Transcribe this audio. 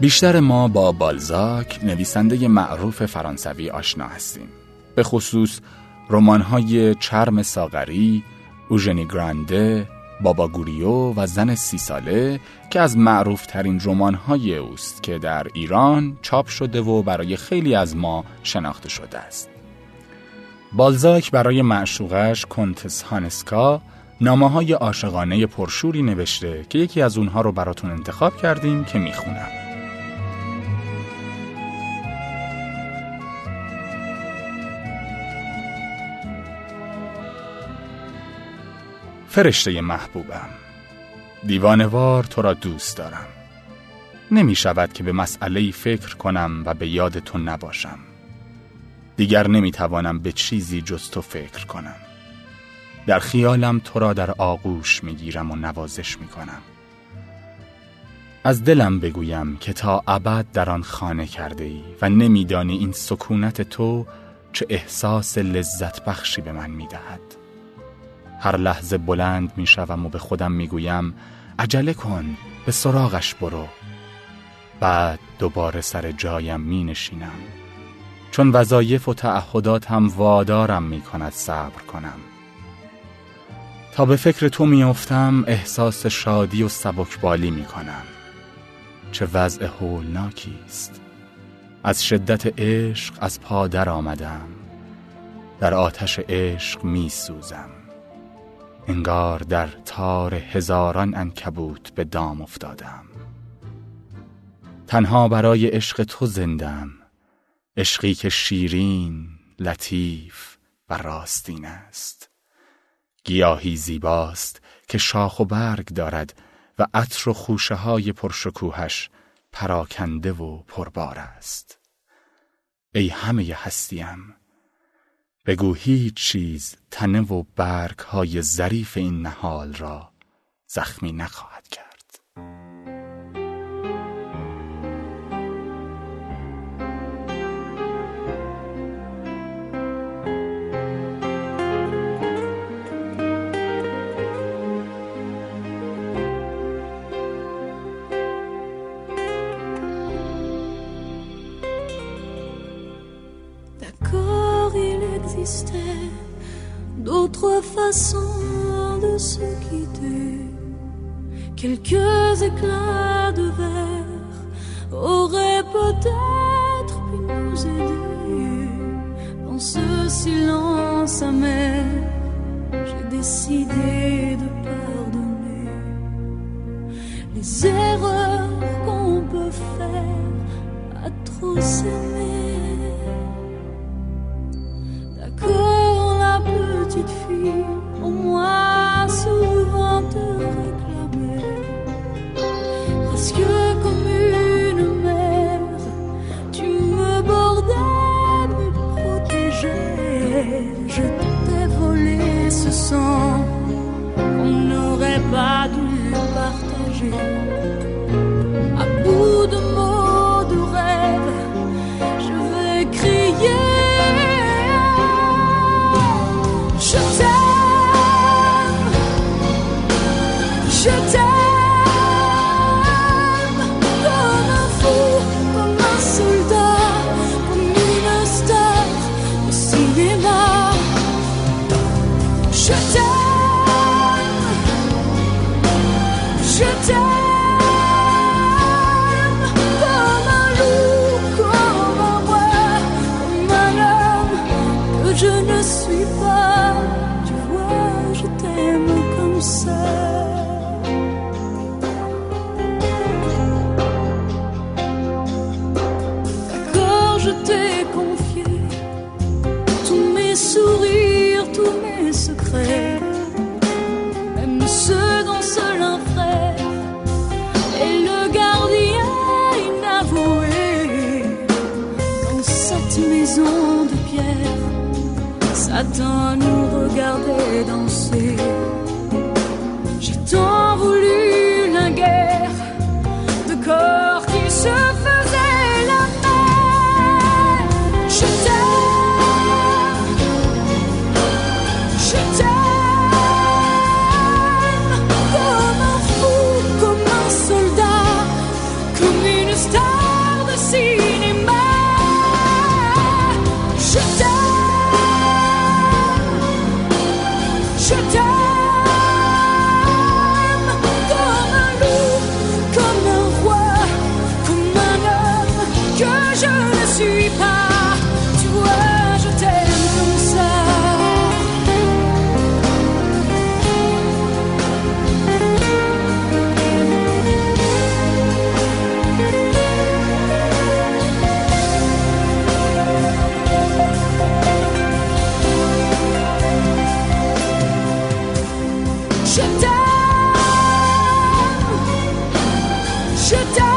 بیشتر ما با بالزاک نویسنده معروف فرانسوی آشنا هستیم به خصوص رمان‌های چرم ساغری، اوژنی گرانده، بابا گوریو و زن سی ساله که از معروف ترین رمان های اوست که در ایران چاپ شده و برای خیلی از ما شناخته شده است. بالزاک برای معشوقش کنتس هانسکا نامه های عاشقانه پرشوری نوشته که یکی از اونها رو براتون انتخاب کردیم که می‌خونم. فرشته محبوبم. دیوانوار تو را دوست دارم. نمی شود که به مسئله فکر کنم و به یاد تو نباشم. دیگر نمی توانم به چیزی جز تو فکر کنم. در خیالم تو را در آغوش می گیرم و نوازش می کنم از دلم بگویم که تا ابد در آن خانه کرده ای و نمیدانی این سکونت تو چه احساس لذت بخشی به من می دهد. هر لحظه بلند می شوم و به خودم می گویم عجله کن به سراغش برو. بعد دوباره سر جایم می نشینم چون وظایف و تعهدات هم وادارم می کند صبر کنم. تا به فکر تو می افتم احساس شادی و سبکبالی می کنم چه وضع هولناکی است. از شدت عشق از پا در آمدم. در آتش عشق می سوزم انگار در تار هزاران انکبوت به دام افتادم. تنها برای عشق تو زندم. عشقی که شیرین لطیف و راستین است. گیاهی زیباست که شاخ و برگ دارد و عطر و خوشه های پرشکوهش پراکنده و پربار است. ای همه هستیم بگو هیچ چیز تنه و برگ های ظریف این نهال را زخمی نخواهد کرد. Façons de se quitter. Quelques éclats de verre auraient peut-être pu nous aider. Dans ce silence amer, j'ai décidé de pardonner les erreurs qu'on peut faire à trop s'aimer. Au moins souvent te réclamer. Parce que comme une mère, tu me bordais, me protégeais. Je t'ai volé ce sang qu'on n'aurait pas dû partager. D'accord, je t'ai confié Tous mes sourires, tous mes secrets, Même ceux dont seul un frère est le gardien inavoué. Dans cette maison de pierre, Satan nous regardait danser. Shut down. Shut down.